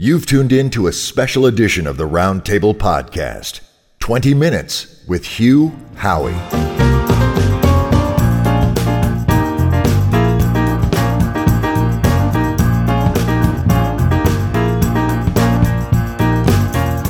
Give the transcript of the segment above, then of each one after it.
You've tuned in to a special edition of the Roundtable Podcast 20 Minutes with Hugh Howey.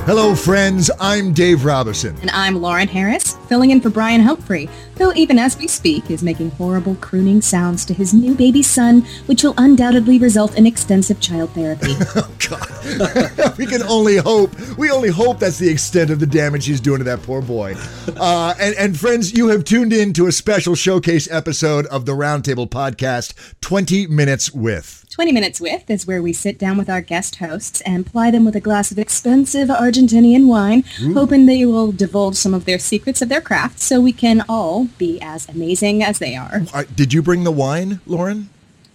Hello, friends. I'm Dave Robison. And I'm Lauren Harris, filling in for Brion Humphrey, who, even as we speak, is making horrible crooning sounds to his new baby son, which will undoubtedly result in extensive child therapy. oh, God. we can only hope. We only hope that's the extent of the damage he's doing to that poor boy. Uh, and, and, friends, you have tuned in to a special showcase episode of the Roundtable Podcast 20 Minutes with. 20 Minutes With is where we sit down with our guest hosts and ply them with a glass of expensive Argentinian wine, Ooh. hoping they will divulge some of their secrets of their craft so we can all be as amazing as they are. Uh, did you bring the wine, Lauren?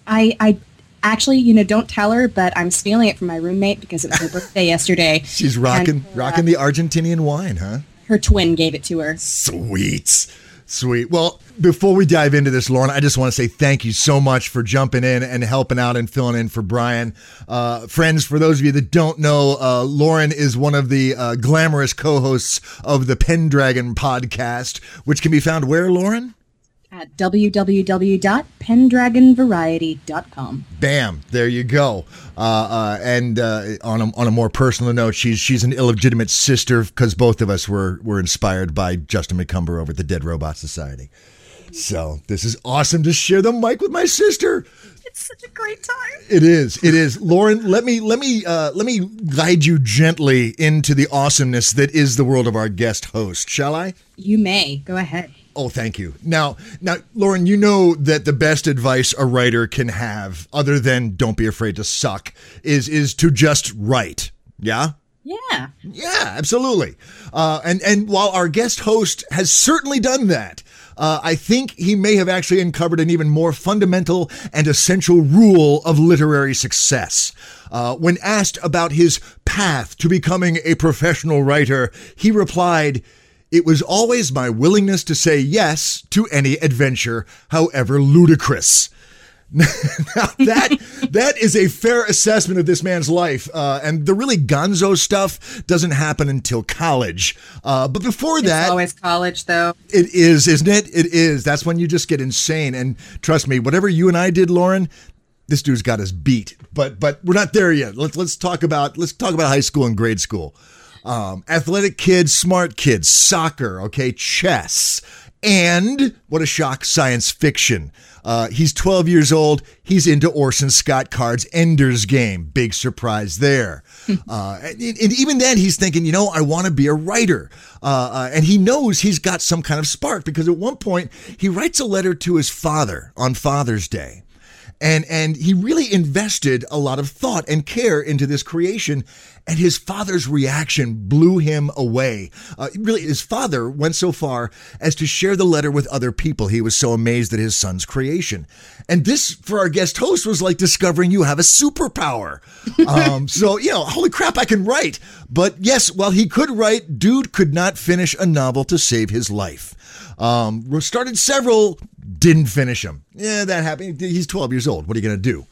I, I actually, you know, don't tell her, but I'm stealing it from my roommate because it was her birthday yesterday. She's rocking, her, rocking uh, the Argentinian wine, huh? Her twin gave it to her. Sweet. Sweet. Well, before we dive into this, Lauren, I just want to say thank you so much for jumping in and helping out and filling in for Brion. Uh, friends, for those of you that don't know, uh, Lauren is one of the uh, glamorous co hosts of the Pendragon podcast, which can be found where, Lauren? at www.pendragonvariety.com. Bam! There you go. Uh, uh, and uh, on a, on a more personal note, she's she's an illegitimate sister because both of us were were inspired by Justin Macumber over at the Dead Robot Society. So this is awesome to share the mic with my sister. It's such a great time. It is. It is. Lauren, let me let me uh, let me guide you gently into the awesomeness that is the world of our guest host. Shall I? You may. Go ahead. Oh, thank you. Now, now, Lauren, you know that the best advice a writer can have, other than don't be afraid to suck, is is to just write. Yeah. Yeah. Yeah, absolutely. Uh, and and while our guest host has certainly done that, uh, I think he may have actually uncovered an even more fundamental and essential rule of literary success. Uh, when asked about his path to becoming a professional writer, he replied. It was always my willingness to say yes to any adventure, however ludicrous. now that that is a fair assessment of this man's life, uh, and the really gonzo stuff doesn't happen until college. Uh, but before it's that, always college, though. It is, isn't it? It is. That's when you just get insane. And trust me, whatever you and I did, Lauren, this dude's got us beat. But but we're not there yet. Let's let's talk about let's talk about high school and grade school. Um, athletic kids, smart kids, soccer, okay, chess, and what a shock, science fiction. Uh, he's 12 years old. He's into Orson Scott Card's Ender's Game. Big surprise there. uh, and, and, even then, he's thinking, you know, I want to be a writer. Uh, uh, and he knows he's got some kind of spark because at one point he writes a letter to his father on Father's Day and and he really invested a lot of thought and care into this creation and his father's reaction blew him away. Uh, really, his father went so far as to share the letter with other people. He was so amazed at his son's creation. And this, for our guest host, was like discovering you have a superpower. Um, so, you know, holy crap, I can write. But yes, while he could write, dude could not finish a novel to save his life. Um, started several, didn't finish them. Yeah, that happened. He's 12 years old. What are you going to do?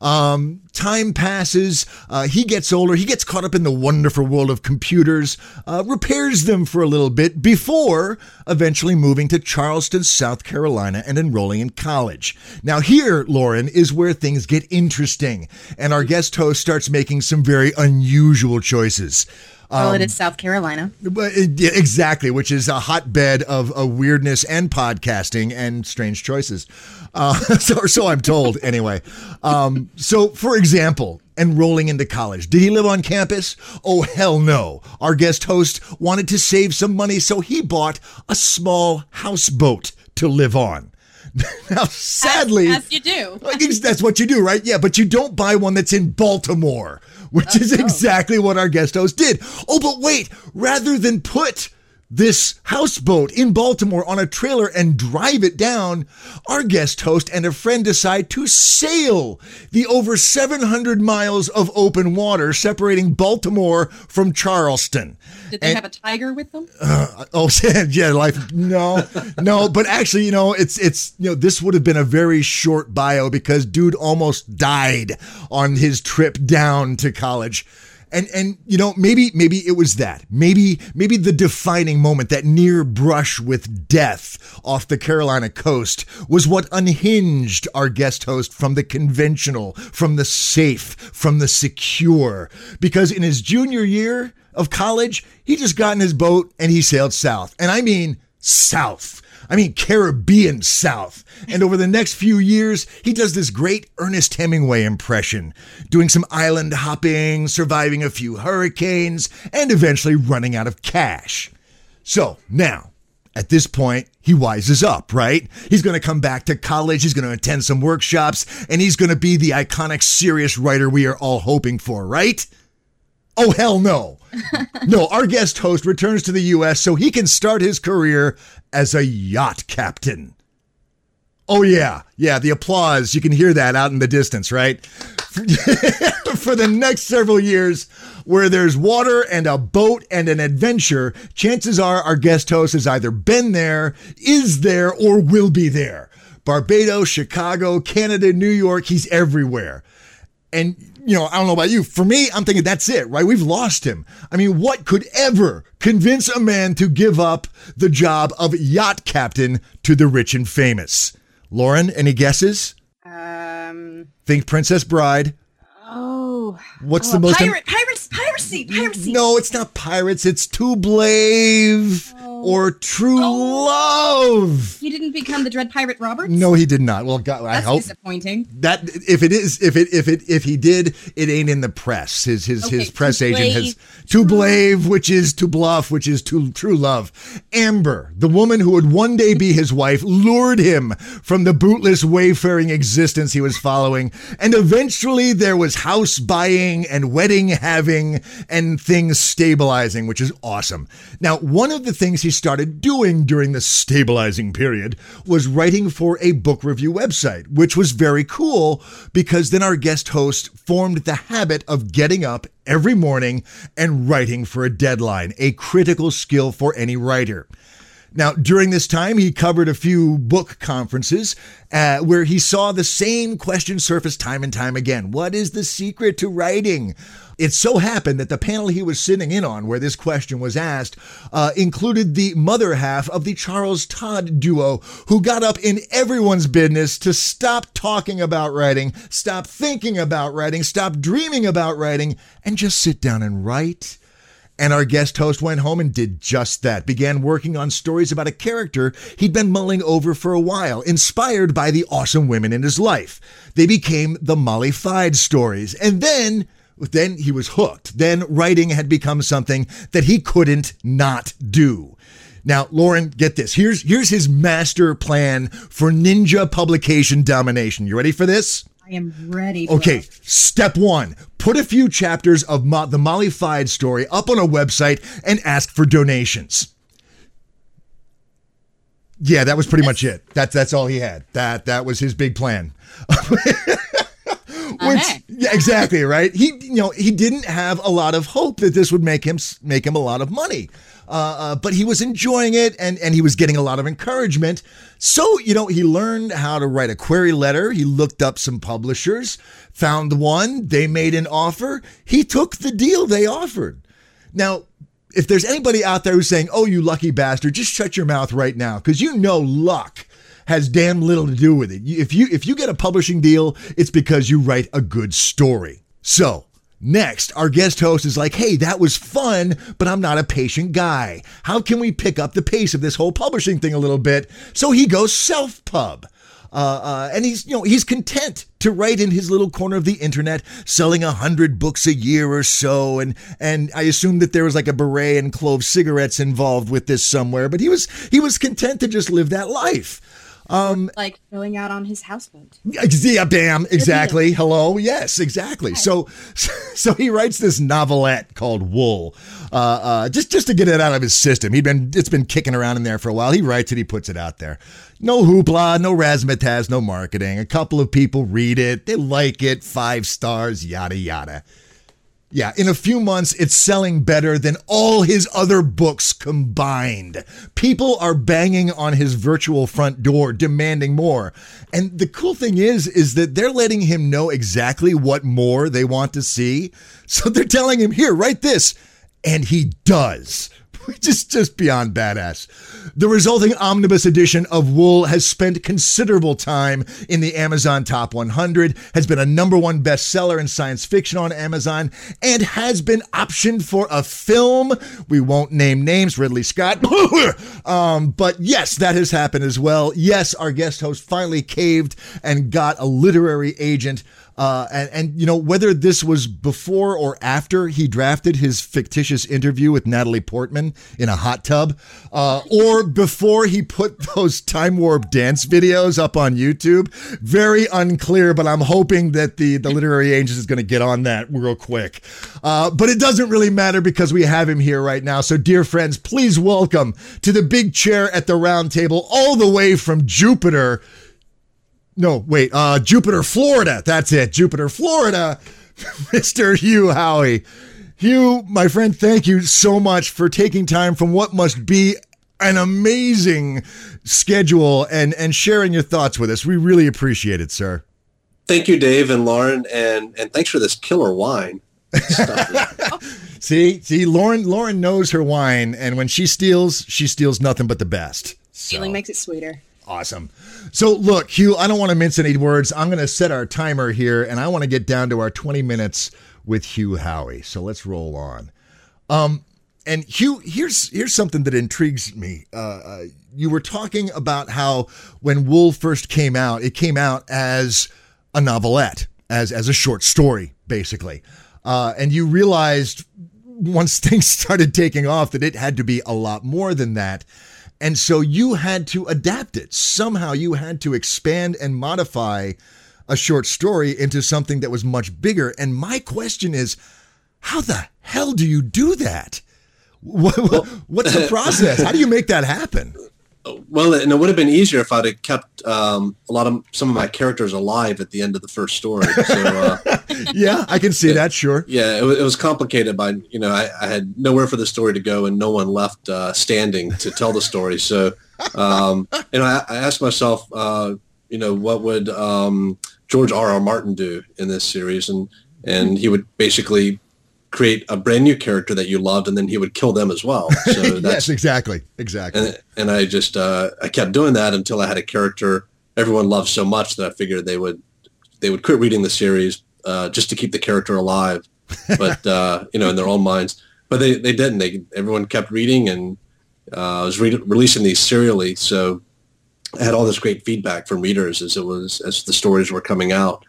Um, time passes. Uh, he gets older. He gets caught up in the wonderful world of computers, uh, repairs them for a little bit before eventually moving to Charleston, South Carolina, and enrolling in college. Now, here, Lauren, is where things get interesting, and our guest host starts making some very unusual choices. Well, um, it is South Carolina. Yeah, exactly, which is a hotbed of, of weirdness and podcasting and strange choices. Uh, so, so I'm told, anyway. Um, so, for example, enrolling into college. Did he live on campus? Oh, hell no. Our guest host wanted to save some money, so he bought a small houseboat to live on. now, sadly, as, as, you do, that's what you do, right? Yeah, but you don't buy one that's in Baltimore which is exactly what our guest host did. Oh, but wait, rather than put this houseboat in Baltimore on a trailer and drive it down, our guest host and a friend decide to sail the over 700 miles of open water separating Baltimore from Charleston. Did they and, have a tiger with them? Uh, oh, yeah, life. No, no, but actually, you know, it's, it's, you know, this would have been a very short bio because dude almost died on his trip down to college and and you know maybe maybe it was that maybe maybe the defining moment that near brush with death off the Carolina coast was what unhinged our guest host from the conventional from the safe from the secure because in his junior year of college he just got in his boat and he sailed south and I mean south I mean, Caribbean South. And over the next few years, he does this great Ernest Hemingway impression, doing some island hopping, surviving a few hurricanes, and eventually running out of cash. So now, at this point, he wises up, right? He's going to come back to college, he's going to attend some workshops, and he's going to be the iconic serious writer we are all hoping for, right? Oh, hell no. no, our guest host returns to the U.S. so he can start his career as a yacht captain. Oh, yeah. Yeah, the applause. You can hear that out in the distance, right? For the next several years, where there's water and a boat and an adventure, chances are our guest host has either been there, is there, or will be there. Barbados, Chicago, Canada, New York, he's everywhere. And you know, I don't know about you. For me, I'm thinking that's it, right? We've lost him. I mean, what could ever convince a man to give up the job of yacht captain to the rich and famous? Lauren, any guesses? Um, think Princess Bride. Oh, what's oh, the most pirate, pirates, piracy, piracy? No, it's not pirates. It's too Blave or oh. true oh. love. He didn't become the Dread Pirate Roberts. No, he did not. Well, God, That's I hope disappointing. That if it is, if it if it if he did, it ain't in the press. His his okay, his press agent has to blave, which is to bluff, which is to true love. Amber, the woman who would one day be his wife, lured him from the bootless wayfaring existence he was following, and eventually there was house buying and wedding having and things stabilizing, which is awesome. Now, one of the things he started doing during the stabilizing period was writing for a book review website, which was very cool because then our guest host formed the habit of getting up every morning and writing for a deadline, a critical skill for any writer. Now, during this time, he covered a few book conferences uh, where he saw the same question surface time and time again. What is the secret to writing? It so happened that the panel he was sitting in on, where this question was asked, uh, included the mother half of the Charles Todd duo, who got up in everyone's business to stop talking about writing, stop thinking about writing, stop dreaming about writing, and just sit down and write. And our guest host went home and did just that, began working on stories about a character he'd been mulling over for a while, inspired by the awesome women in his life. They became the Molly Fyde stories. And then then he was hooked. Then writing had become something that he couldn't not do. Now, Lauren, get this. Here's here's his master plan for ninja publication domination. You ready for this? I am ready. Okay, step one: put a few chapters of Mo- the Molly Fyde story up on a website and ask for donations. Yeah, that was pretty much it. That's that's all he had. That that was his big plan. Which, yeah, exactly right. He, you know, he didn't have a lot of hope that this would make him make him a lot of money, uh, uh, but he was enjoying it and and he was getting a lot of encouragement. So you know, he learned how to write a query letter. He looked up some publishers, found one. They made an offer. He took the deal they offered. Now, if there's anybody out there who's saying, "Oh, you lucky bastard," just shut your mouth right now because you know luck has damn little to do with it. If you if you get a publishing deal, it's because you write a good story. So, Next, our guest host is like, hey, that was fun, but I'm not a patient guy. How can we pick up the pace of this whole publishing thing a little bit? So he goes self pub. Uh, uh, and he's, you know, he's content to write in his little corner of the internet, selling a hundred books a year or so. And, and I assume that there was like a beret and clove cigarettes involved with this somewhere, but he was, he was content to just live that life. Um, like going out on his houseboat. Yeah, bam, exactly. Hello, yes, exactly. So, so he writes this novelette called Wool, uh, uh, just just to get it out of his system. He'd been it's been kicking around in there for a while. He writes it, he puts it out there. No hoopla, no razzmatazz, no marketing. A couple of people read it, they like it, five stars, yada yada. Yeah, in a few months, it's selling better than all his other books combined. People are banging on his virtual front door demanding more. And the cool thing is, is that they're letting him know exactly what more they want to see. So they're telling him, here, write this. And he does. Just just beyond badass. The resulting omnibus edition of Wool has spent considerable time in the Amazon Top 100, has been a number one bestseller in science fiction on Amazon, and has been optioned for a film. We won't name names, Ridley Scott. um, but yes, that has happened as well. Yes, our guest host finally caved and got a literary agent uh, and, and, you know, whether this was before or after he drafted his fictitious interview with Natalie Portman in a hot tub, uh, or before he put those time warp dance videos up on YouTube, very unclear, but I'm hoping that the, the literary agent is going to get on that real quick. Uh, but it doesn't really matter because we have him here right now. So, dear friends, please welcome to the big chair at the round table, all the way from Jupiter. No, wait, uh, Jupiter, Florida. That's it. Jupiter, Florida. Mr. Hugh Howey. Hugh, my friend, thank you so much for taking time from what must be an amazing schedule and, and sharing your thoughts with us. We really appreciate it, sir. Thank you, Dave and Lauren, and, and thanks for this killer wine. see, see, Lauren, Lauren knows her wine, and when she steals, she steals nothing but the best. Stealing makes it sweeter. Awesome. So, look, Hugh, I don't want to mince any words. I'm going to set our timer here, and I want to get down to our 20 minutes with Hugh Howey. So let's roll on. Um, and Hugh, here's here's something that intrigues me. Uh, uh, you were talking about how when Wool first came out, it came out as a novelette, as as a short story, basically, uh, and you realized once things started taking off that it had to be a lot more than that. And so you had to adapt it. Somehow you had to expand and modify a short story into something that was much bigger. And my question is, how the hell do you do that? what's the process? How do you make that happen? well, and it would have been easier if I'd have kept um, a lot of some of my characters alive at the end of the first story. So, uh, yeah, I can see that. Sure. Yeah, it, it, was complicated by you know I, I, had nowhere for the story to go and no one left uh, standing to tell the story. So, um, know, I, I asked myself, uh, you know, what would um, George R. R. Martin do in this series, and and he would basically create a brand new character that you loved, and then he would kill them as well. So yes, exactly, exactly. And, and I just uh, I kept doing that until I had a character everyone loved so much that I figured they would they would quit reading the series uh, just to keep the character alive, but uh, you know in their own minds. But they, they didn't. They everyone kept reading, and uh, I was re- releasing these serially, so I had all this great feedback from readers as it was as the stories were coming out.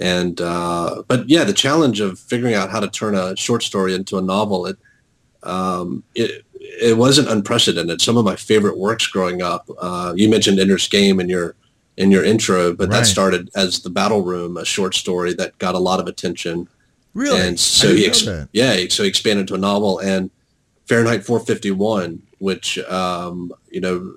And uh, but yeah, the challenge of figuring out how to turn a short story into a novel it um, it it wasn't unprecedented. Some of my favorite works growing up. Uh, you mentioned Ender's Game in your in your intro, but right. that started as the Battle Room, a short story that got a lot of attention. Really? And so he ex- yeah, so he expanded to a novel and Fahrenheit 451, which um, you know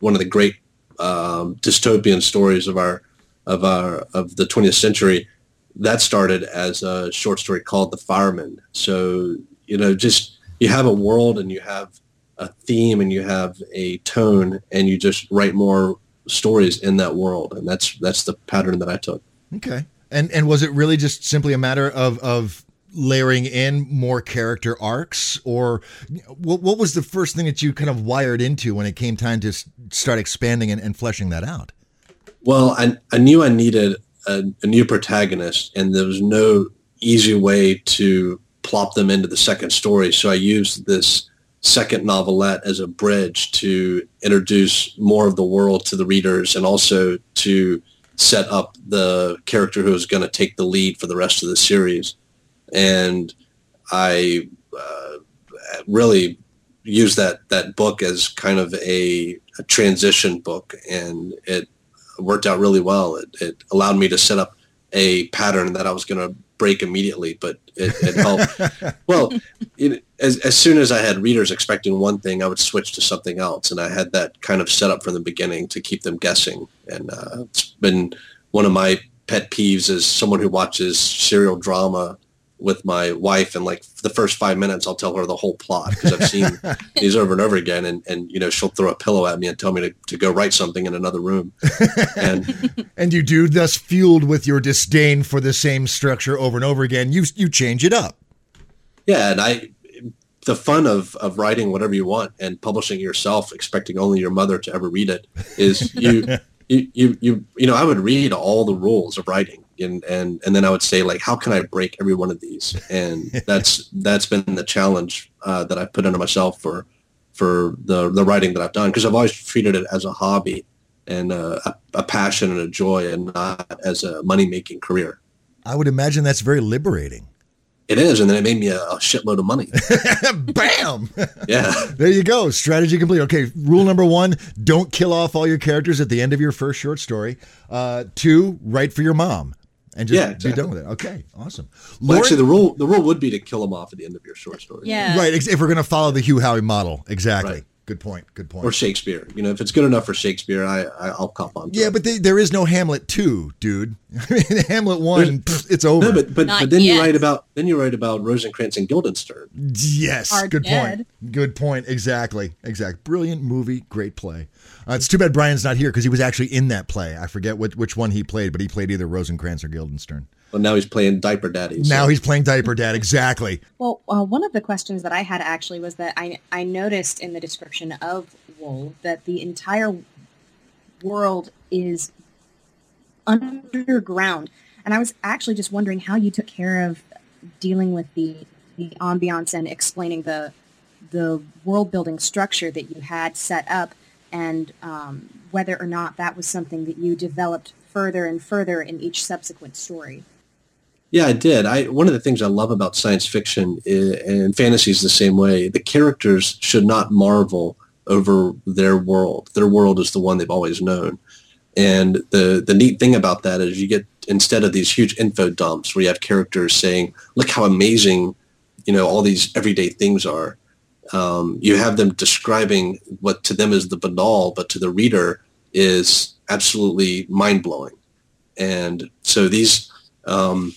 one of the great um, dystopian stories of our of our of the 20th century that started as a short story called the fireman so you know just you have a world and you have a theme and you have a tone and you just write more stories in that world and that's that's the pattern that i took okay and and was it really just simply a matter of of layering in more character arcs or what, what was the first thing that you kind of wired into when it came time to start expanding and, and fleshing that out well, I, I knew I needed a, a new protagonist, and there was no easy way to plop them into the second story. So I used this second novelette as a bridge to introduce more of the world to the readers and also to set up the character who is going to take the lead for the rest of the series. And I uh, really use that that book as kind of a, a transition book, and it worked out really well. It, it allowed me to set up a pattern that I was going to break immediately, but it, it helped. well, it, as, as soon as I had readers expecting one thing, I would switch to something else. And I had that kind of set up from the beginning to keep them guessing. And uh, it's been one of my pet peeves as someone who watches serial drama with my wife. And like the first five minutes I'll tell her the whole plot because I've seen these over and over again. And, and you know she'll throw a pillow at me and tell me to, to go write something in another room. And and you do thus fueled with your disdain for the same structure over and over again. You you change it up. Yeah and I the fun of of writing whatever you want and publishing yourself expecting only your mother to ever read it is you you, you you you know I would read all the rules of writing and and and then I would say like, how can I break every one of these? And that's that's been the challenge uh, that I've put into myself for for the the writing that I've done because I've always treated it as a hobby and uh, a, a passion and a joy, and not as a money making career. I would imagine that's very liberating. It is, and then it made me a, a shitload of money. Bam! Yeah. There you go. Strategy complete. Okay, rule number one: don't kill off all your characters at the end of your first short story. Uh, two, write for your mom and just yeah, exactly. be done with it. Okay, awesome. Well, Lauren, actually, the rule the rule would be to kill them off at the end of your short story. Yeah, right. If we're going to follow the Hugh Howey model, exactly. Right. Good point. Good point. Or Shakespeare. You know, if it's good enough for Shakespeare, I, I will cop on. yeah, it. but they, there is no Hamlet two, dude. I mean, Hamlet one, pff, it's over. No, but but, but then yet. you write about then you write about Rosencrantz and Guildenstern. Yes, Are good dead. point. Good point. Exactly. Exact. Brilliant movie. Great play. Uh, it's too bad Brion's not here because he was actually in that play. I forget which which one he played, but he played either Rosencrantz or Guildenstern. Well, now he's playing Diaper Daddy. So. Now he's playing Diaper Dad, exactly. well, uh, one of the questions that I had actually was that I, I noticed in the description of Wool that the entire world is underground. And I was actually just wondering how you took care of dealing with the, the ambiance and explaining the, the world building structure that you had set up and um, whether or not that was something that you developed further and further in each subsequent story. Yeah, I did. I one of the things I love about science fiction is, and fantasy is the same way. The characters should not marvel over their world. Their world is the one they've always known. And the the neat thing about that is you get instead of these huge info dumps where you have characters saying, "Look how amazing, you know, all these everyday things are." Um, you have them describing what to them is the banal, but to the reader is absolutely mind blowing. And so these um,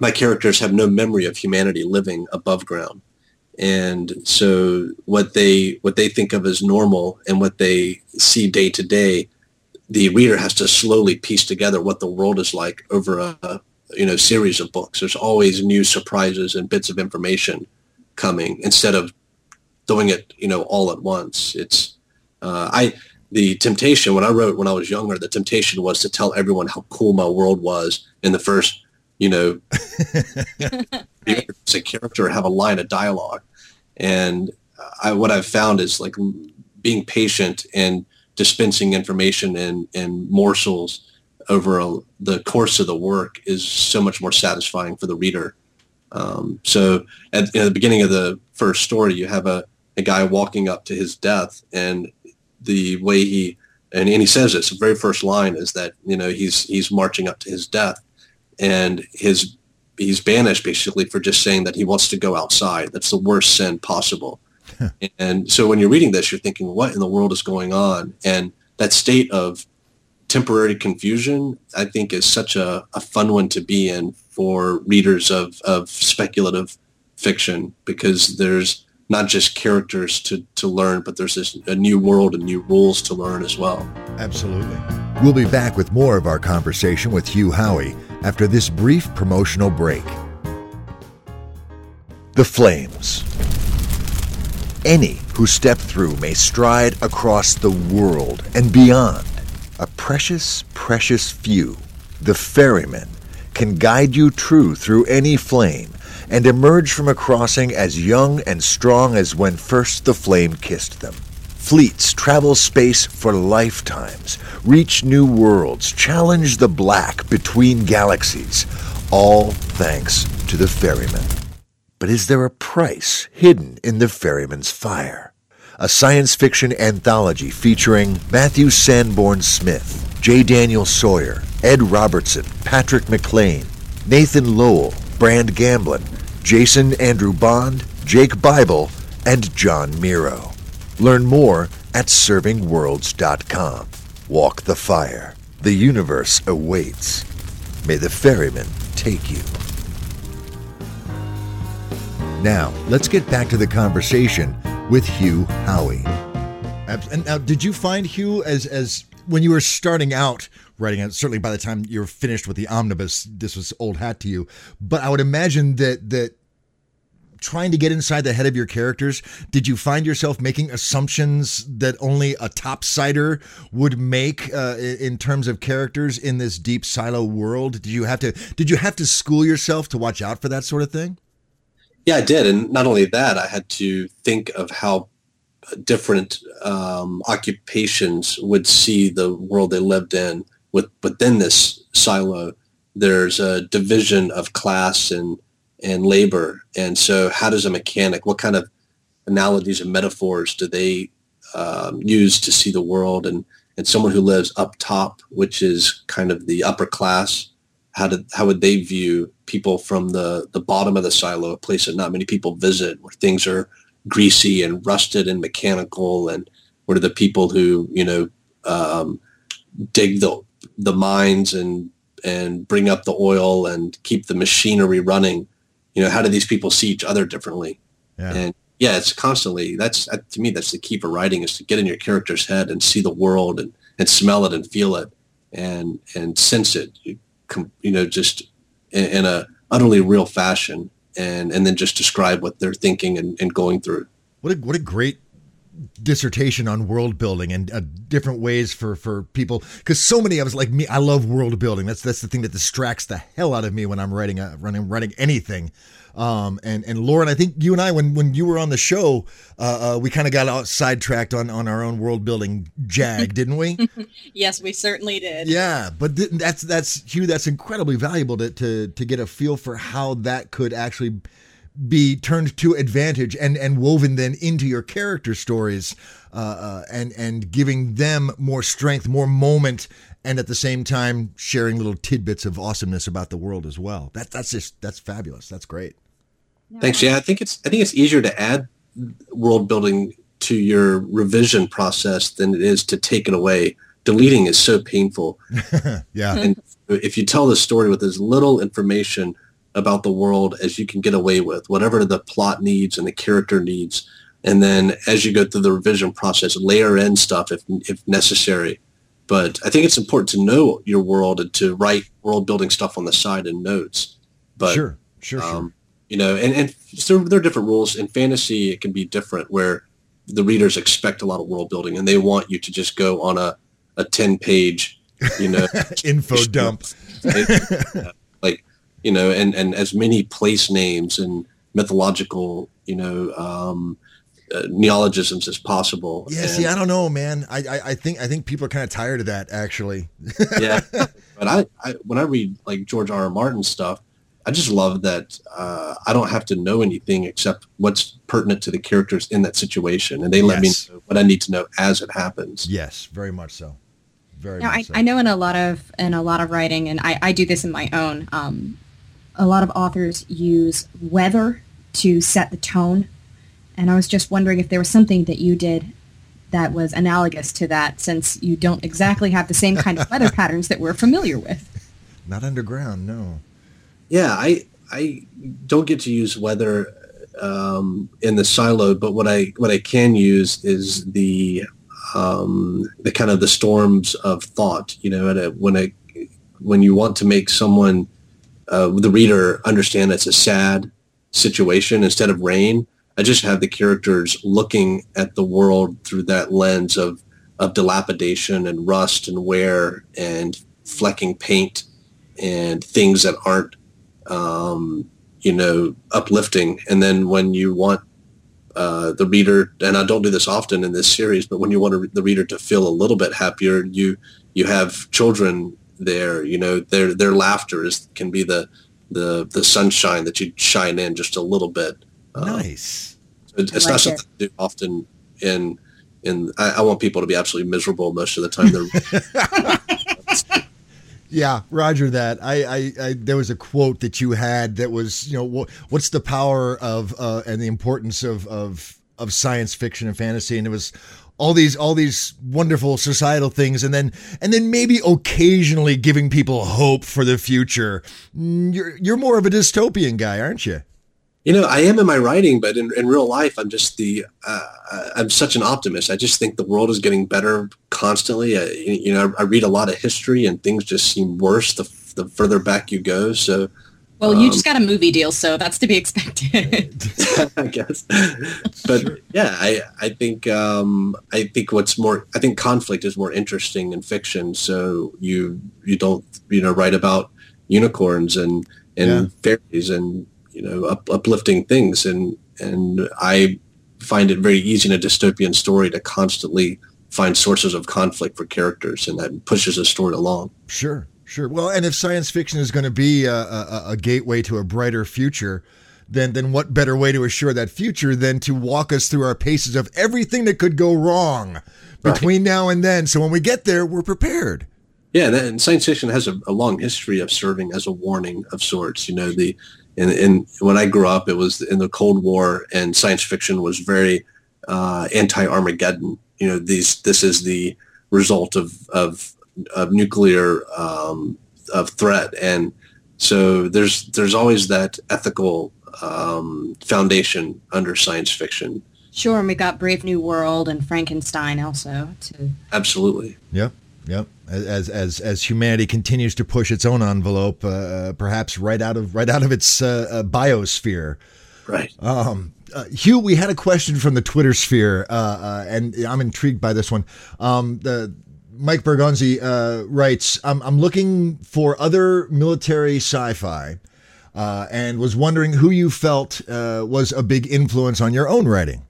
my characters have no memory of humanity living above ground. And so what they what they think of as normal and what they see day to day the reader has to slowly piece together what the world is like over a you know series of books. There's always new surprises and bits of information coming instead of doing it you know all at once. It's uh, i the temptation when i wrote when i was younger the temptation was to tell everyone how cool my world was in the first you know, right. a character have a line of dialogue. And I, what I've found is like being patient and dispensing information and, and morsels over a, the course of the work is so much more satisfying for the reader. Um, so at, at, the beginning of the first story, you have a, a guy walking up to his death and the way he, and, and he says this, the very first line is that, you know, he's, he's marching up to his death and his he's banished basically for just saying that he wants to go outside. That's the worst sin possible. and so when you're reading this, you're thinking, what in the world is going on? And that state of temporary confusion, I think, is such a, a fun one to be in for readers of, of speculative fiction because there's not just characters to, to learn, but there's this a new world and new rules to learn as well. Absolutely. We'll be back with more of our conversation with Hugh Howey after this brief promotional break. The Flames. Any who step through may stride across the world and beyond. A precious, precious few, the ferrymen, can guide you true through any flame and emerge from a crossing as young and strong as when first the flame kissed them. Fleets travel space for lifetimes, reach new worlds, challenge the black between galaxies, all thanks to the ferryman. But is there a price hidden in the ferryman's fire? a science fiction anthology featuring Matthew Sanborn Smith, J. Daniel Sawyer, Ed Robertson, Patrick McLean, Nathan Lowell, Brand Gamblin, Jason Andrew Bond, Jake Bible, and John Miro. Learn more at servingworlds.com. Walk the fire. The universe awaits. May the ferryman take you. Now, let's get back to the conversation with Hugh Howey. And now, did you find Hugh as as when you were starting out writing it? Certainly, by the time you're finished with the omnibus, this was old hat to you. But I would imagine that that trying to get inside the head of your characters, did you find yourself making assumptions that only a topsider would make uh, in terms of characters in this deep silo world? Did you have to did you have to school yourself to watch out for that sort of thing? Yeah, I did, and not only that, I had to think of how different um, occupations would see the world they lived in. With within this silo, there's a division of class and and labor. And so how does a mechanic, what kind of analogies and metaphors do they um, use to see the world? And, and someone who lives up top, which is kind of the upper class, how, did, how would they view people from the, the bottom of the silo, a place that not many people visit, where things are greasy and rusted and mechanical? And what are the people who, you know, um, dig the, the mines and and bring up the oil and keep the machinery running you know, how do these people see each other differently? Yeah. And yeah, it's constantly, that's, uh, to me, that's the key for writing is to get in your character's head and see the world and, and smell it and feel it and, and sense it, you, you know, just in, in a utterly real fashion and, and then just describe what they're thinking and, and going through. What a, what a great dissertation on world building and uh, different ways for for people because so many of us like me I love world building. That's that's the thing that distracts the hell out of me when I'm writing a, running writing anything. Um, and and Lauren I think you and I when when you were on the show uh, uh, we kind of got out sidetracked on on our own world building jag didn't we? Yes we certainly did. Yeah but th- that's that's Hugh that's incredibly valuable to, to to get a feel for how that could actually be turned to advantage and and woven then into your character stories uh, uh, and and giving them more strength more moment and at the same time sharing little tidbits of awesomeness about the world as well. That that's just that's fabulous. That's great. Thanks yeah i think it's i think it's easier to add world building to your revision process than it is to take it away. Deleting is so painful. Yeah. And if you tell the story with as little information about the world as you can get away with, whatever the plot needs and the character needs. And then as you go through the revision process, layer in stuff if, if necessary. But I think it's important to know your world and to write world building stuff on the side in notes. But sure, sure, um, sure. You know, and, and so there are different rules. In fantasy, it can be different where the readers expect a lot of world building and they want you to just go on a, a 10 page, you know, info dump. you know, and, and as many place names and mythological, you know, um, uh, neologisms as possible. Yeah, and, see, I don't know, man. I, I, I think I think people are kind of tired of that, actually. yeah, but I, I when I read like George R. R. Martin stuff, I just love that uh, I don't have to know anything except what's pertinent to the characters in that situation, and they let yes. me know what I need to know as it happens. Yes, very much so. Very now, much I, so. I know in a lot of in a lot of writing, and I, I do this in my own. Um, a lot of authors use weather to set the tone. And I was just wondering if there was something that you did that was analogous to that since you don't exactly have the same kind of weather patterns that we're familiar with. Not underground, no. Yeah, I I don't get to use weather um, in the silo, but what I what I can use is the um, the kind of the storms of thought. You know, a, when I when you want to make someone uh, the reader understand it's a sad situation instead of rain. I just have the characters looking at the world through that lens of of dilapidation and rust and wear and flecking paint and things that aren't um, you know uplifting. And then when you want uh, the reader, and I don't do this often in this series, but when you want the reader to feel a little bit happier, you you have children there. You know, their their laughter is can be the the the sunshine that you shine in just a little bit. Um, nice. It, it's like not something I do often in in. I, I want people to be absolutely miserable most of the time. They're Yeah, Roger. That I, I, I, there was a quote that you had that was, you know, what, what's the power of uh, and the importance of of of science fiction and fantasy, and it was all these all these wonderful societal things, and then and then maybe occasionally giving people hope for the future. Mm, You're you're more of a dystopian guy, aren't you? You know, I am in my writing, but in, in real life, I'm just the, uh, I'm such an optimist. I just think the world is getting better constantly. I, you know, I read a lot of history and things just seem worse the, the further back you go. So, Well, you just got a movie deal, so that's to be expected. I guess. But yeah, I, I think, um, I think what's more, I think conflict is more interesting in fiction. So you, you don't, you know, write about unicorns and, and fairies and, you know, up, uplifting things. And, and I find it very easy in a dystopian story to constantly find sources of conflict for characters and that pushes a story along. Sure, sure. Well, and if science fiction is going to be a, a, a gateway to a brighter future, then then what better way to assure that future than to walk us through our paces of everything that could go wrong between now and then? So when we get there, we're prepared. Yeah, and, science fiction has a, a long history of serving as a warning of sorts. You know, the and, and when I grew up, it was in the Cold War, and science fiction was very uh, anti-Armageddon. You know, these this is the result of of, of nuclear um, of threat, and so there's there's always that ethical um, foundation under science fiction. sure, and we got Brave New World and Frankenstein also. To Absolutely. Yep. Yep. As as as humanity continues to push its own envelope, uh, perhaps right out of right out of its uh, uh, biosphere. Right. Um, uh, Hugh, we had a question from the Twitter sphere, uh, uh, and I'm intrigued by this one. Um, the Mike Bergonzi uh, writes, I'm, "I'm looking for other military sci-fi, uh, and was wondering who you felt uh, was a big influence on your own writing."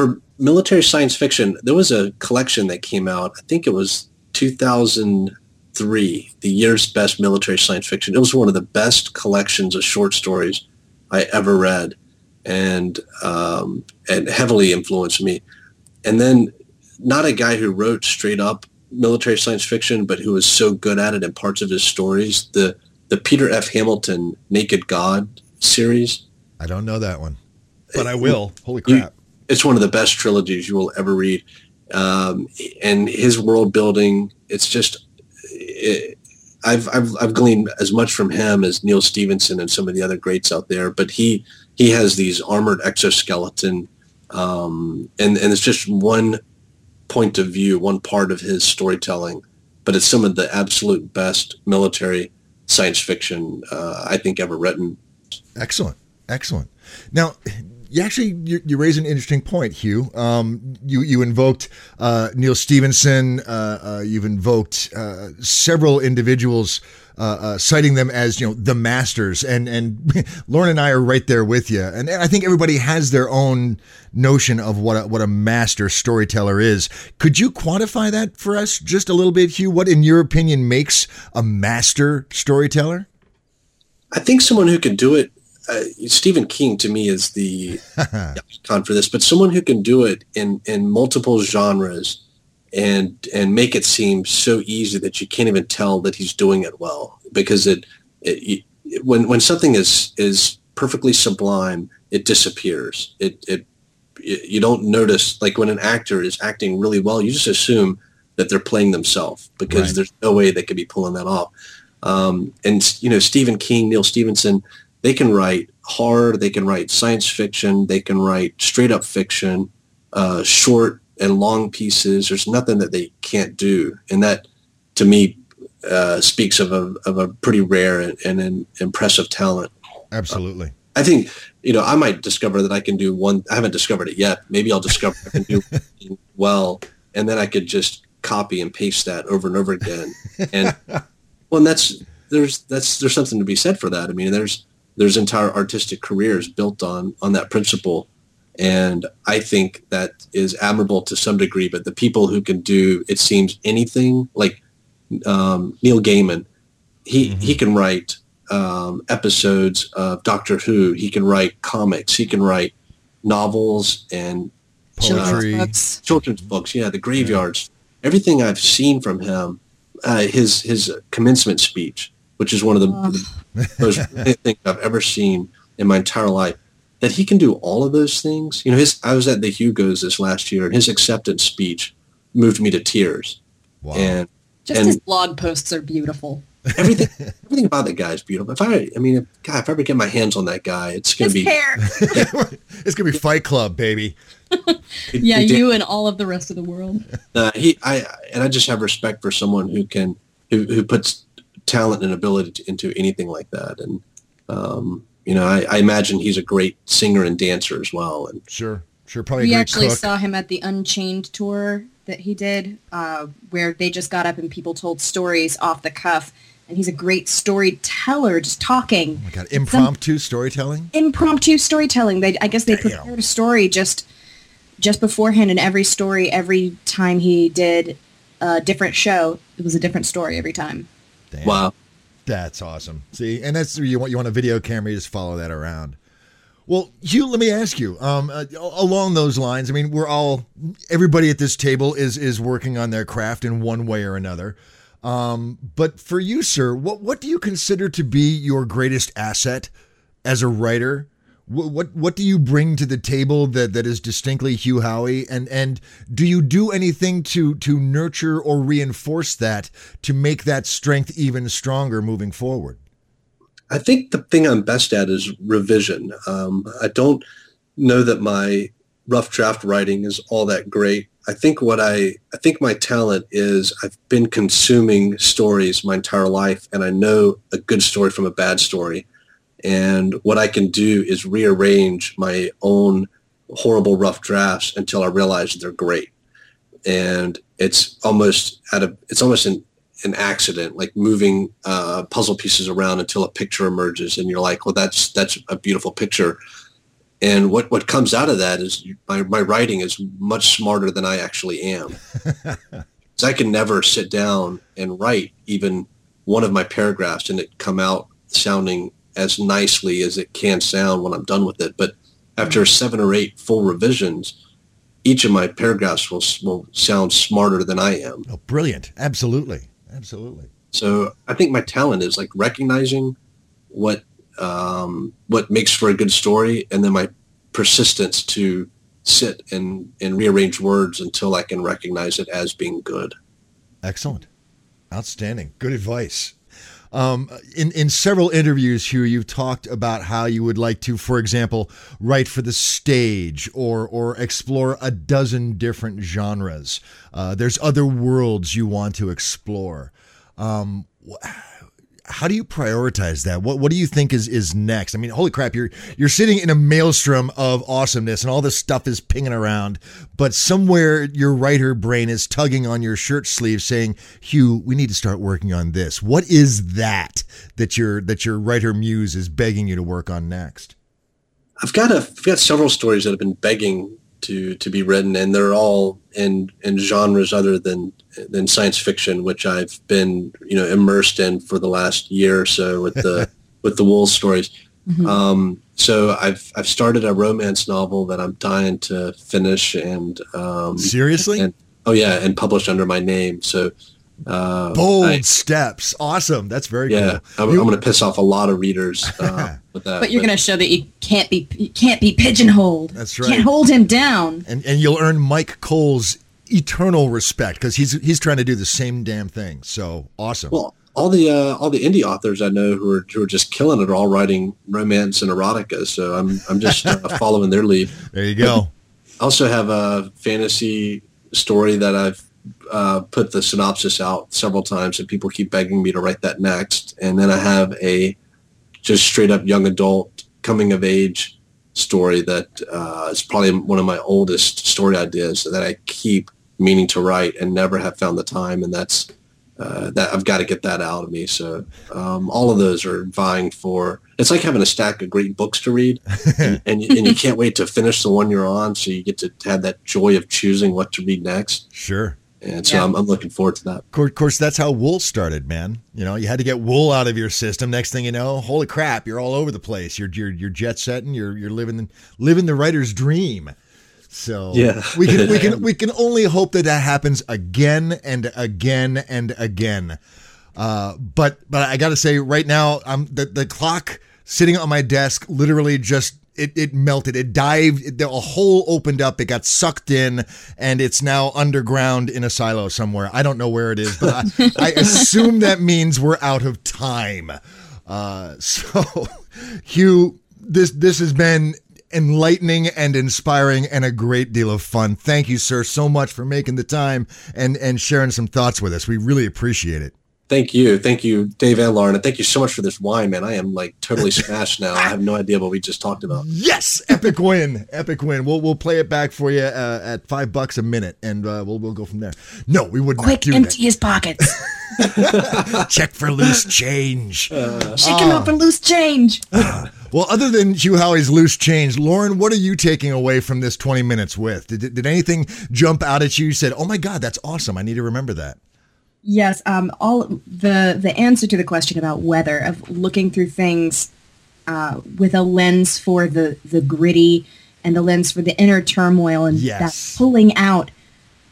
for military science fiction, there was a collection that came out. I think it was 2003, the year's best military science fiction. It was one of the best collections of short stories I ever read, and um, and heavily influenced me. And then, not a guy who wrote straight up military science fiction, but who was so good at it in parts of his stories. The the Peter F. Hamilton Naked God series. I don't know that one, but I will. Holy You- crap! it's one of the best trilogies you will ever read. Um, and his world building, it's just, it, I've, I've, I've gleaned as much from him as Neal Stephenson and some of the other greats out there, but he, he has these armored exoskeleton, um, and, and it's just one point of view, one part of his storytelling, but it's some of the absolute best military science fiction, uh, I think ever written. Excellent, excellent. Now, you actually you, you raise an interesting point, Hugh. Um, you you invoked uh, Neal Stephenson. Uh, uh, you've invoked uh, several individuals, uh, uh, citing them as you know the masters. And and Lauren and I are right there with you. And I think everybody has their own notion of what a, what a master storyteller is. Could you quantify that for us just a little bit, Hugh? What, in your opinion, makes a master storyteller? I think someone who can do it, uh, Stephen King to me is the icon for this, but someone who can do it in, in multiple genres and and make it seem so easy that you can't even tell that he's doing it well because it, it, it when when something is is perfectly sublime, it disappears. It it you don't notice like when an actor is acting really well, you just assume that they're playing themselves because Right. there's no way they could be pulling that off. Um, and you know, Stephen King, Neal Stephenson, they can write horror, they can write science fiction, they can write straight up fiction, uh, short and long pieces. There's nothing that they can't do, and that to me uh, speaks of a of a pretty rare and, and an impressive talent. Absolutely. I think you know I might discover that I can do one. I haven't discovered it yet. Maybe I'll discover I can do well, and then I could just copy and paste that over and over again. And well, and that's there's that's there's something to be said for that. I mean, there's there's entire artistic careers built on on that principle, and I think that is admirable to some degree. But the people who can do it seems anything like um, Neil Gaiman, he he can write um, episodes of Doctor Who. He can write comics. He can write novels and Poetry. books. children's books. Yeah, the graveyards. Everything I've seen from him, uh, his his commencement speech, which is one of the, the most brilliant things I've ever seen in my entire life. That he can do all of those things. You know, his I was at the Hugos this last year, and his acceptance speech moved me to tears. Wow. And Just And- his blog posts are beautiful. everything everything about that guy is beautiful. If I, I mean, if, God, if I ever get my hands on that guy, it's gonna His be hair. it's gonna be Fight Club, baby. it- yeah, it- you and all of the rest of the world. Uh, he, I, and I just have respect for someone who can, who, who puts talent and ability to, into anything like that. And, um, you know, I, I imagine he's a great singer and dancer as well. And Sure, sure. Probably a We great actually cook. saw him at the Unchained tour that he did, uh, where they just got up and people told stories off the cuff. And he's a great storyteller, just talking. Oh my God, impromptu storytelling. impromptu storytelling. They, I guess they Damn. prepared a story just just beforehand, and every story, every time he did a different show, it was a different story every time. Damn. wow, That's awesome. See, and that's you want you want a video camera, you just follow that around. Well, Hugh, let me ask you. Um, uh, along those lines, I mean, we're all everybody at this table is is working on their craft in one way or another. Um, but for you, sir, what what do you consider to be your greatest asset as a writer? What what, what do you bring to the table that, that is distinctly Hugh Howey? And and do you do anything to to nurture or reinforce that to make that strength even stronger moving forward? I think the thing I'm best at is revision. Um, I don't know that my rough draft writing is all that great. I think what I, I think my talent is I've been consuming stories my entire life and I know a good story from a bad story. And what I can do is rearrange my own horrible rough drafts until I realize they're great. And it's almost at a, it's almost an, an accident, like moving uh, puzzle pieces around until a picture emerges, and you're like, "Well, that's that's a beautiful picture." And what what comes out of that is my my writing is much smarter than I actually am. so I can never sit down and write even one of my paragraphs and it come out sounding as nicely as it can sound when I'm done with it. But after seven or eight full revisions, each of my paragraphs will will sound smarter than I am. Oh, brilliant! Absolutely, absolutely. So I think my talent is like recognizing what um, what makes for a good story, and then my persistence to sit and and rearrange words until I can recognize it as being good. Excellent, outstanding, good advice. Um, in in several interviews, Hugh, you've talked about how you would like to, for example, write for the stage or or explore a dozen different genres. Uh, there's other worlds you want to explore. Um, wh- how do you prioritize that? What what do you think is is next? I mean, holy crap, you're you're sitting in a maelstrom of awesomeness and all this stuff is pinging around, but somewhere your writer brain is tugging on your shirt sleeve saying, "Hugh, we need to start working on this." What is that that your that your writer muse is begging you to work on next? I've got a I've got several stories that have been begging to to be written, and they're all in in genres other than than science fiction, which I've been you know immersed in for the last year or so with the with the Wool stories. Um, so I've I've started a romance novel that I'm dying to finish, and um, Seriously? and oh yeah, and published under my name. So uh, Bold I- steps. Awesome. That's very yeah, cool. I'm, I'm going to piss off a lot of readers uh, with that. But you're going to show that you can't be you can't be pigeonholed. That's You right. Can't hold him down. and and you'll earn Mike Cole's eternal respect because he's he's trying to do the same damn thing. So awesome. Well, all the uh, all the indie authors I know who are who are just killing it are all writing romance and erotica. So I'm I'm just uh, following their lead. there you go. I also have a fantasy story that I've uh, put the synopsis out several times, and people keep begging me to write that next. And then I have a just straight up young adult coming of age story that uh, is probably one of my oldest story ideas that I keep meaning to write and never have found the time. And that's uh, that I've got to get that out of me. So um, all of those are vying for. It's like having a stack of great books to read, and, and, and you can't wait to finish the one you're on, so you get to have that joy of choosing what to read next. Sure. And so Yeah. I'm, I'm looking forward to that. Of course, that's how wool started, man. You know, you had to get wool out of your system. Next thing you know, holy crap, you're all over the place. You're you're, you're jet setting. You're you're living living the writer's dream. So Yeah. we can we can we can only hope that that happens again and again and again. Uh, but but I got to say right now, I'm the the clock sitting on my desk literally just. It, it melted. It dived. It, a hole opened up. It got sucked in, and it's now underground in a silo somewhere. I don't know where it is, but I, I assume that means we're out of time. Uh, so, Hugh, this this has been enlightening and inspiring and a great deal of fun. Thank you, sir, so much for making the time and and sharing some thoughts with us. We really appreciate it. Thank you. Thank you, Dave and Lauren. And thank you so much for this wine, man. I am like totally smashed now. I have no idea what we just talked about. Yes, epic win, epic win. We'll we'll play it back for you uh, at five bucks a minute, and uh, we'll we'll go from there. No, we would not Quick, do empty his pockets. Check for loose change. Shake him up for loose change. Well, other than Hugh Howey's loose change, Lauren, what are you taking away from this 20 minutes with? Did, did anything jump out at you? You said, oh my God, that's awesome. I need to remember that. Yes, um, all the the answer to the question about weather of looking through things uh, with a lens for the the gritty and the lens for the inner turmoil and Yes. that pulling out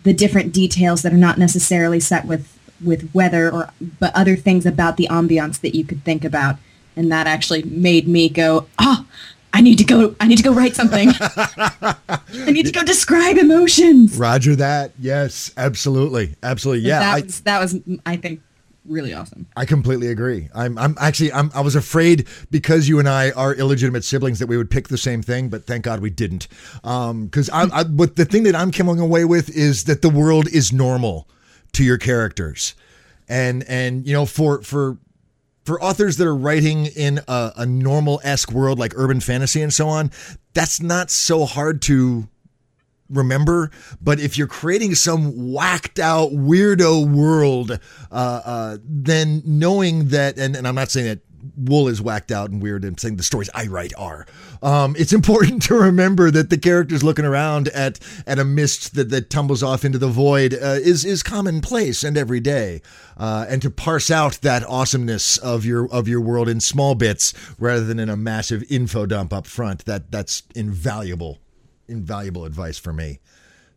the different details that are not necessarily set with with weather or but other things about the ambiance that you could think about and that actually made me go oh I need to go I need to go write something I need to go describe emotions Roger that. Yes, absolutely. Absolutely. Yeah. that I, was that was I think really awesome I completely agree. I'm, I'm actually, I'm, I was afraid because you and I are illegitimate siblings that we would pick the same thing, but thank God we didn't. Um, because I, I, but the thing that I'm coming away with is that the world is normal to your characters, and and you know for for for authors that are writing in a, a normal esque world like urban fantasy and so on, that's not so hard to remember. But if you're creating some whacked out weirdo world, uh, uh, then knowing that, and, and I'm not saying that Wool is whacked out and weird. I'm saying the stories I write are. Um, it's important to remember that the characters looking around at at a mist that, that tumbles off into the void uh, is is commonplace and everyday, uh, and to parse out that awesomeness of your of your world in small bits rather than in a massive info dump up front. That that's invaluable invaluable advice for me.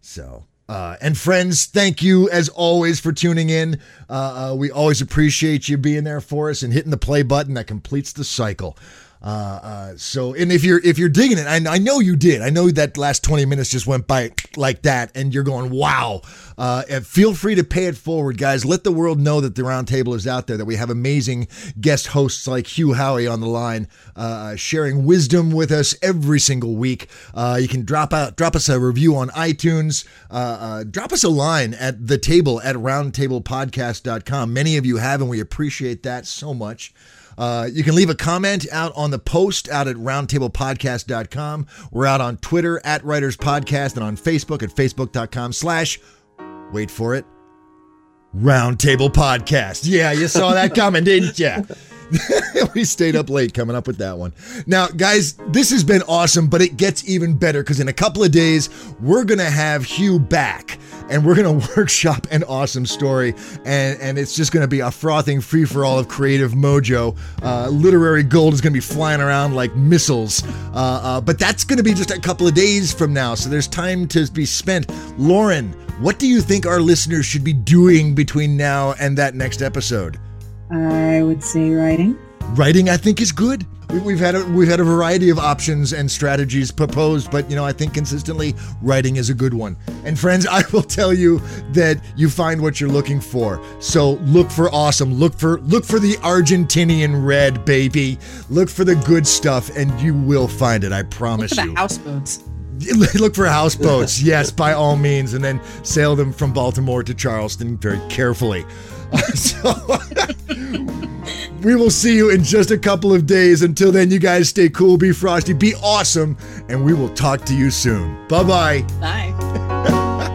So, uh, and friends, thank you as always for tuning in. Uh, uh, we always appreciate you being there for us and hitting the play button that completes the cycle. Uh, uh, so, and if you're if you're digging it, I, I know you did. I know that last 20 minutes just went by like that, and you're going, wow. Uh, and feel free to pay it forward, guys. Let the world know that the roundtable is out there. That we have amazing guest hosts like Hugh Howey on the line, uh, sharing wisdom with us every single week. Uh, you can drop out, drop us a review on iTunes. Uh, uh, drop us a line at the table at roundtablepodcast.com. Many of you have, and we appreciate that so much. Uh, you can leave a comment out on the post out at roundtablepodcast.com. We're out on Twitter at Writers Podcast and on Facebook at facebook.com slash, wait for it, Roundtable Podcast. Yeah, you saw that coming, didn't you? we stayed up late coming up with that one. Now, guys, this has been awesome, but it gets even better because in a couple of days, we're going to have Hugh back and we're going to workshop an awesome story. And, and it's just going to be a frothing free for all of creative mojo. Uh, literary gold is going to be flying around like missiles. Uh, uh, but that's going to be just a couple of days from now. So there's time to be spent. Lauren, what do you think our listeners should be doing between now and that next episode? I would say writing. writing i think is good. We- we've had a, we've had a variety of options and strategies proposed but you know i think consistently writing is a good one. And friends i will tell you that you find what you're looking for. So look for awesome. Look for look for the argentinian red baby. Look for the good stuff and you will find it i promise Look for you the houseboats. look for houseboats. Yes by all means. And then sail them from baltimore to charleston very carefully so we will see you in just a couple of days until then you guys stay cool be frosty be awesome and we will talk to you soon bye bye Bye.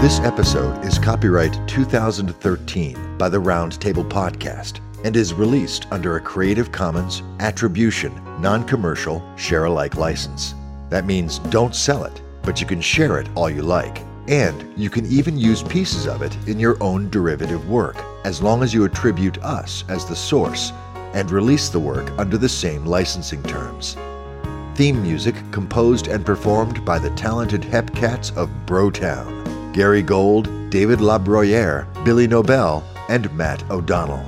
This episode is copyright 2013 by the Roundtable Podcast and is released under a Creative Commons Attribution, Non Commercial, Share Alike license. That means don't sell it, but you can share it all you like. And you can even use pieces of it in your own derivative work, as long as you attribute us as the source and release the work under the same licensing terms. Theme music composed and performed by the talented Hepcats of Brotown Gary Gold, David Labroyere, Billy Nobel, and Matt O'Donnell.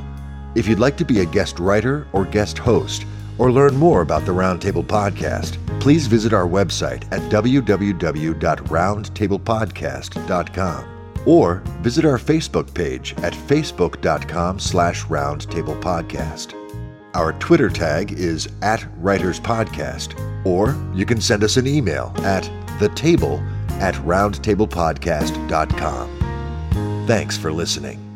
If you'd like to be a guest writer or guest host, or learn more about the Roundtable Podcast, please visit our website at www.roundtablepodcast.com or visit our Facebook page at facebook.com slash roundtablepodcast. Our Twitter tag is at Writers Podcast, or you can send us an email at thetable at roundtablepodcast.com. Thanks for listening.